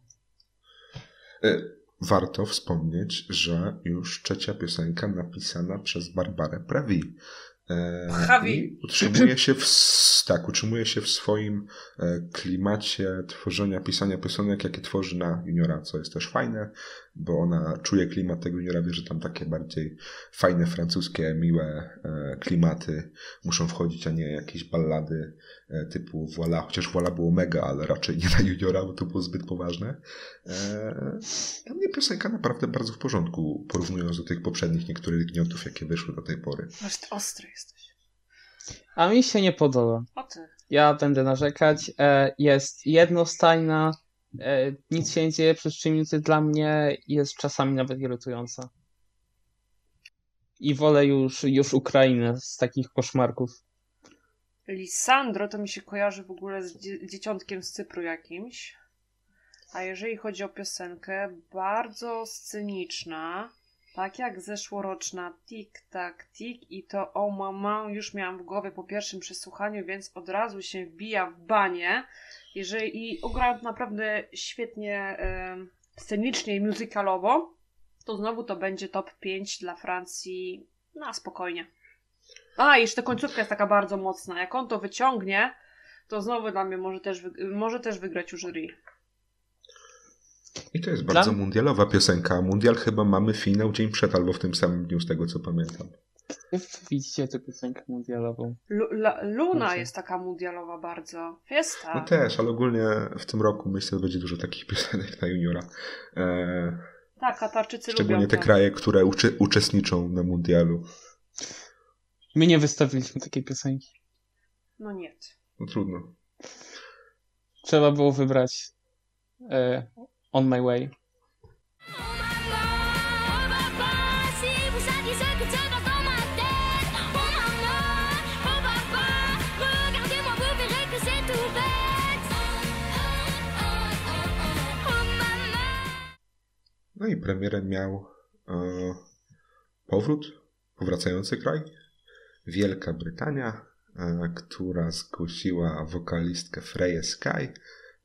Speaker 1: E, Warto wspomnieć, że już trzecia piosenka napisana przez Barbarę Prawi. E,
Speaker 3: Pravi.
Speaker 1: i Utrzymuje się w, tak, utrzymuje się w swoim e, klimacie tworzenia, pisania piosenek, jakie tworzy na juniora, co jest też fajne, bo ona czuje klimat tego juniora, wie, że tam takie bardziej fajne, francuskie, miłe e, klimaty muszą wchodzić, a nie jakieś ballady typu Voila, chociaż Voila było mega, ale raczej nie na juniora, bo to było zbyt poważne. Dla mnie piosenka naprawdę bardzo w porządku, porównując do tych poprzednich niektórych gniotów, jakie wyszły do tej pory.
Speaker 3: Ty ostry jesteś.
Speaker 2: A mi się nie podoba.
Speaker 3: O ty.
Speaker 2: Ja będę narzekać. E, Jest jednostajna, e, nic się nie dzieje przez 3 minuty dla mnie, jest czasami nawet irytująca. I wolę już, już Ukrainę z takich koszmarków.
Speaker 3: Lisandro to mi się kojarzy w ogóle z dzie- dzieciątkiem z Cypru jakimś. A jeżeli chodzi o piosenkę, bardzo sceniczna. Tak jak zeszłoroczna Tik Tak Tik i to O Mama już miałam w głowie po pierwszym przesłuchaniu, więc od razu się wbija w banie. Jeżeli i ugrałam naprawdę świetnie scenicznie i musicalowo, to znowu to będzie top 5 dla Francji na spokojnie. A, jeszcze końcówka jest taka bardzo mocna. Jak on to wyciągnie, to znowu dla mnie może też, może też wygrać u jury.
Speaker 1: I to jest
Speaker 2: Dla-
Speaker 1: bardzo mundialowa piosenka. Mundial chyba mamy finał dzień przed albo w tym samym dniu, z tego co pamiętam.
Speaker 2: Wy widzicie tę piosenkę mundialową.
Speaker 3: Lu- La- Luna
Speaker 2: Dobrze.
Speaker 3: jest taka mundialowa bardzo. Fiesta.
Speaker 1: No też, ale ogólnie w tym roku myślę, że będzie dużo takich piosenek na juniora. E,
Speaker 3: Tak, Katarczycy
Speaker 1: szczególnie
Speaker 3: lubią
Speaker 1: te
Speaker 3: to.
Speaker 1: kraje, które uczy, uczestniczą na mundialu.
Speaker 2: My nie wystawiliśmy takiej piosenki.
Speaker 3: No nie.
Speaker 1: No trudno.
Speaker 2: Trzeba było wybrać e, On My Way.
Speaker 1: No i premierem miał e, powrót, powracający kraj. Wielka Brytania, e, która zgłosiła wokalistkę Freya Sky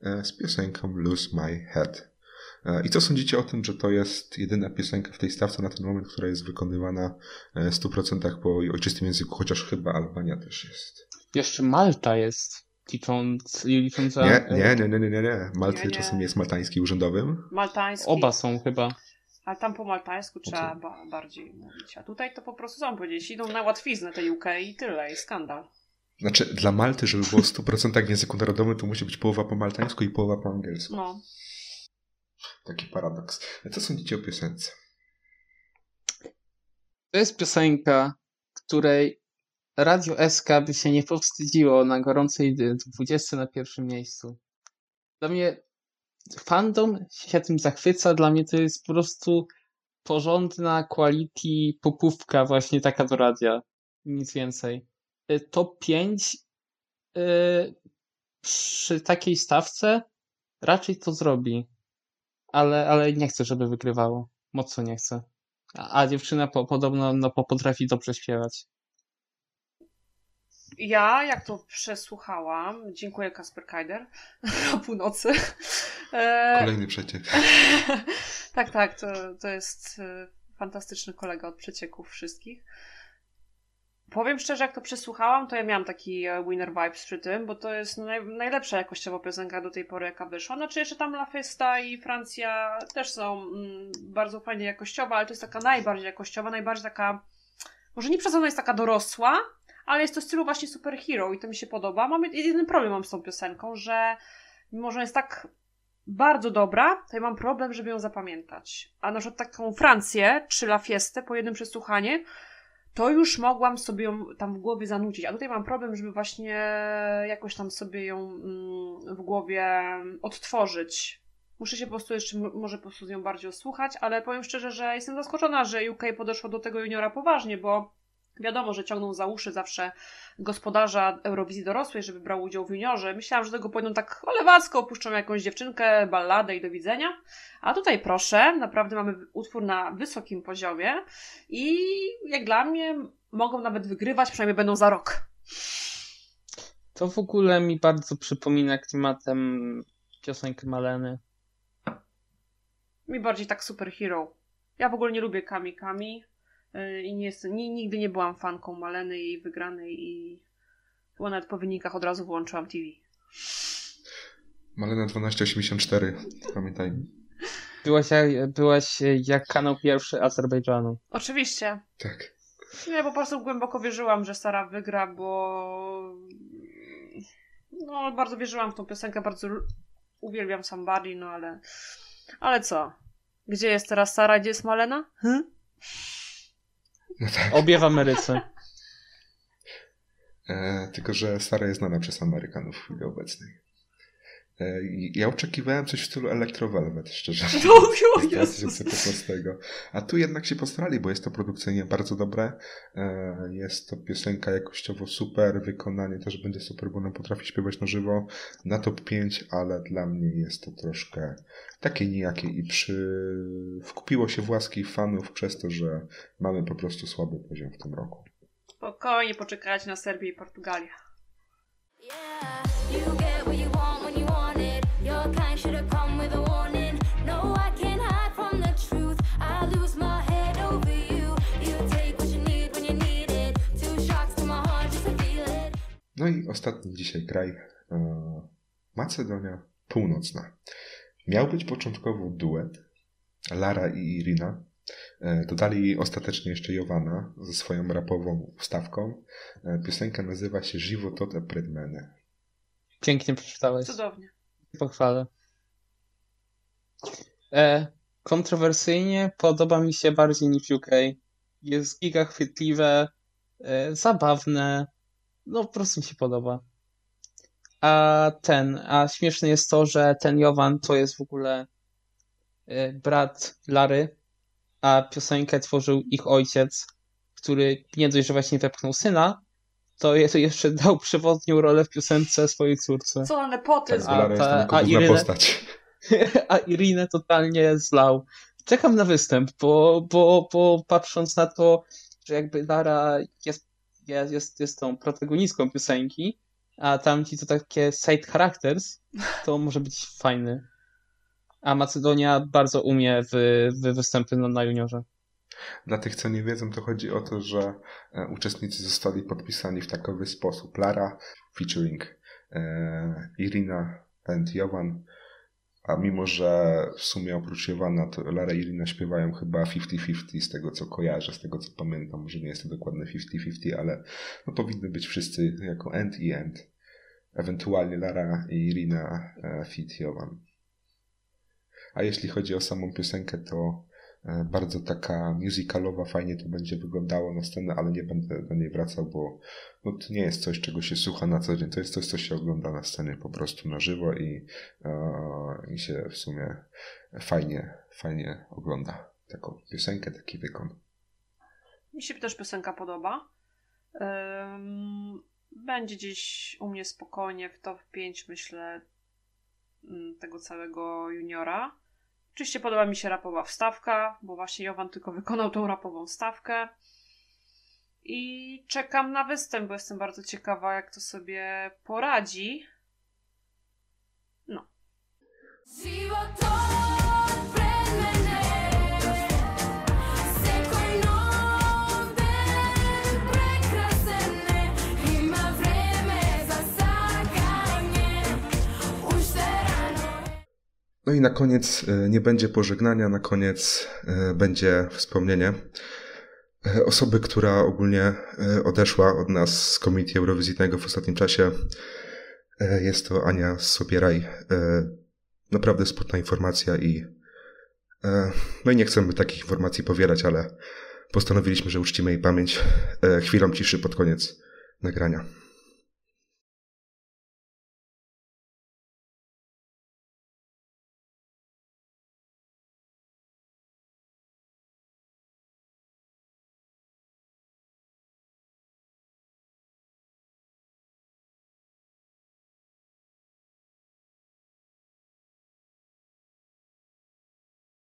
Speaker 1: e, z piosenką Lose My Head. E, I co sądzicie o tym, że to jest jedyna piosenka w tej stawce na ten moment, która jest wykonywana e, w 100% po ojczystym języku, chociaż chyba Albania też jest.
Speaker 2: Jeszcze Malta jest, licząc, licząc za...
Speaker 1: Nie, nie, nie, nie, nie, nie, nie. Malty
Speaker 3: Nie, nie.
Speaker 1: czasem jest maltański urzędowym.
Speaker 3: Maltański.
Speaker 2: Oba są chyba.
Speaker 3: Ale tam po maltańsku trzeba ba- bardziej mówić. A tutaj to po prostu są powiedzieć, idą na łatwiznę te UK i tyle, i skandal.
Speaker 1: Znaczy, dla Malty, żeby było w 100% w języku narodowym, to musi być połowa po maltańsku i połowa po angielsku.
Speaker 3: No.
Speaker 1: Taki paradoks. Co sądzicie o piosence?
Speaker 2: To jest piosenka, której Radio SK by się nie powstydziło na gorącej dy- 20 na pierwszym miejscu. Dla mnie fandom się tym zachwyca, dla mnie to jest po prostu porządna quality popówka właśnie taka do radia. Nic więcej. Y, Top 5 y, przy takiej stawce raczej to zrobi. Ale, ale nie chcę, żeby wygrywało. Mocno nie chcę. A, a dziewczyna po, podobno no, po, potrafi dobrze śpiewać.
Speaker 3: Ja, jak to przesłuchałam, dziękuję Kasper Kajder o północy. E,
Speaker 1: Kolejny przeciek.
Speaker 3: tak, tak, to, to jest e, fantastyczny kolega od przecieków wszystkich. Powiem szczerze, jak to przesłuchałam, to ja miałam taki e, winner vibes przy tym, bo to jest naj, najlepsza jakościowo piosenka do tej pory, jaka wyszła. Znaczy jeszcze tam La Festa i Francja też są mm, bardzo fajnie jakościowe, ale to jest taka najbardziej jakościowa, najbardziej taka, może nie przez ona jest taka dorosła, ale jest to stylu właśnie superhero i to mi się podoba. Mam jeden problem mam z tą piosenką, że mimo, że jest tak bardzo dobra, to ja mam problem, żeby ją zapamiętać. A na przykład taką Francję czy La Fiestę po jednym przesłuchaniu, to już mogłam sobie ją tam w głowie zanucić. A tutaj mam problem, żeby właśnie jakoś tam sobie ją mm, w głowie odtworzyć. Muszę się po prostu jeszcze, może po prostu z nią bardziej osłuchać, ale powiem szczerze, że jestem zaskoczona, że UK podeszło do tego juniora poważnie, bo wiadomo, że ciągną za uszy zawsze gospodarza Eurowizji dorosłej, żeby brał udział w juniorze. Myślałam, że tego pójdą tak olewacko, opuszczą jakąś dziewczynkę, balladę i do widzenia. A tutaj proszę, naprawdę mamy utwór na wysokim poziomie i jak dla mnie mogą nawet wygrywać, przynajmniej będą za rok.
Speaker 2: To w ogóle mi bardzo przypomina klimatem piosenkę Maleny.
Speaker 3: Mi bardziej tak superhero. Ja w ogóle nie lubię Kami Kami i nie jestem, ni- nigdy nie byłam fanką Maleny i jej wygranej i chyba nawet po wynikach od razu włączyłam TV.
Speaker 1: Malena 1284, pamiętajmy.
Speaker 2: Byłaś, jak- byłaś jak kanał pierwszy Azerbejdżanu.
Speaker 3: Oczywiście.
Speaker 1: Tak.
Speaker 3: Nie, po prostu głęboko wierzyłam, że Sara wygra, bo no bardzo wierzyłam w tą piosenkę, bardzo uwielbiam Somebody, no ale ale co? Gdzie jest teraz Sara, gdzie jest Malena? Hm?
Speaker 1: No tak.
Speaker 2: Obie w Ameryce.
Speaker 1: E, tylko, że Sara jest znana przez Amerykanów w chwili obecnej. E, ja oczekiwałem coś w stylu Electro Velvet, szczerze.
Speaker 3: No, o
Speaker 1: Z
Speaker 3: Jezus.
Speaker 1: 2015. A tu jednak się postarali, bo jest to produkcyjnie bardzo dobre. E, Jest to piosenka jakościowo super, wykonanie też będzie super, bo ona potrafi śpiewać na żywo na top 5, ale dla mnie jest to troszkę takie nijakie i przy... wkupiło się w łaski fanów przez to, że mamy po prostu słaby poziom w tym roku.
Speaker 3: Spokojnie poczekajcie na Serbię i Portugalię.
Speaker 5: Yeah, No, I.
Speaker 1: No i ostatni dzisiaj kraj, e, Macedonia Północna. Miał być początkowo duet Lara i Irina. E, Dodali ostatecznie jeszcze Jowana ze swoją rapową wstawką. E, Piosenka nazywa się Životot a pred mene.
Speaker 2: Pięknie przeczytałeś.
Speaker 3: Cudownie.
Speaker 2: Pochwalę. E, kontrowersyjnie podoba mi się bardziej niż UK. Jest giga chwytliwe, e, zabawne. No po prostu mi się podoba. A ten, a śmieszne jest to, że ten Jovan to jest w ogóle e, brat Lary, a piosenkę tworzył ich ojciec, który nie dość, że właśnie wepchnął syna, to je- to jeszcze dał przewodnią rolę w piosence swojej córce.
Speaker 3: Co na
Speaker 1: Tak,
Speaker 3: nepotyzm.
Speaker 1: bo
Speaker 2: A, ta- a Irynę-
Speaker 1: postać.
Speaker 2: a Irinę totalnie zlał. Czekam na występ, bo, bo, bo patrząc na to, że jakby Lara jest, jest, jest, tą protagonistką piosenki, a tamci to takie side characters, to może być fajny. A Macedonia bardzo umie w, w występy na, na juniorze.
Speaker 1: Dla tych, co nie wiedzą, to chodzi o to, że e, uczestnicy zostali podpisani w takowy sposób. Lara featuring e, Irina and Jovan, a mimo, że w sumie oprócz Jowana, to Lara i Irina śpiewają chyba 50-50 z tego, co kojarzę, z tego, co pamiętam. Może nie jest to dokładne 50-50, ale no, powinny być wszyscy jako end i end. Ewentualnie Lara i Irina e, fit Jovan. A jeśli chodzi o samą piosenkę, to bardzo taka musicalowa, fajnie to będzie wyglądało na scenę, ale nie będę do niej wracał, bo no, to nie jest coś, czego się słucha na co dzień. To jest coś, co się ogląda na scenie po prostu na żywo i, e, i się w sumie fajnie, fajnie ogląda taką piosenkę, taki wykon.
Speaker 3: Mi się też piosenka podoba. Ym, Będzie gdzieś u mnie spokojnie w top 5, myślę, mm, tego całego juniora. Oczywiście podoba mi się rapowa wstawka, bo właśnie Jowan tylko wykonał tą rapową stawkę. I czekam na występ, bo jestem bardzo ciekawa, jak to sobie poradzi.
Speaker 5: Životot
Speaker 1: No i na koniec e, nie będzie pożegnania, na koniec e, będzie wspomnienie e, osoby, która ogólnie odeszła od nas z Komitetu Eurowizyjnego w ostatnim czasie. Jest to Ania Sobieraj. Naprawdę smutna informacja i no i nie chcemy takich informacji powielać, ale postanowiliśmy, że uczcimy jej pamięć chwilą ciszy pod koniec nagrania.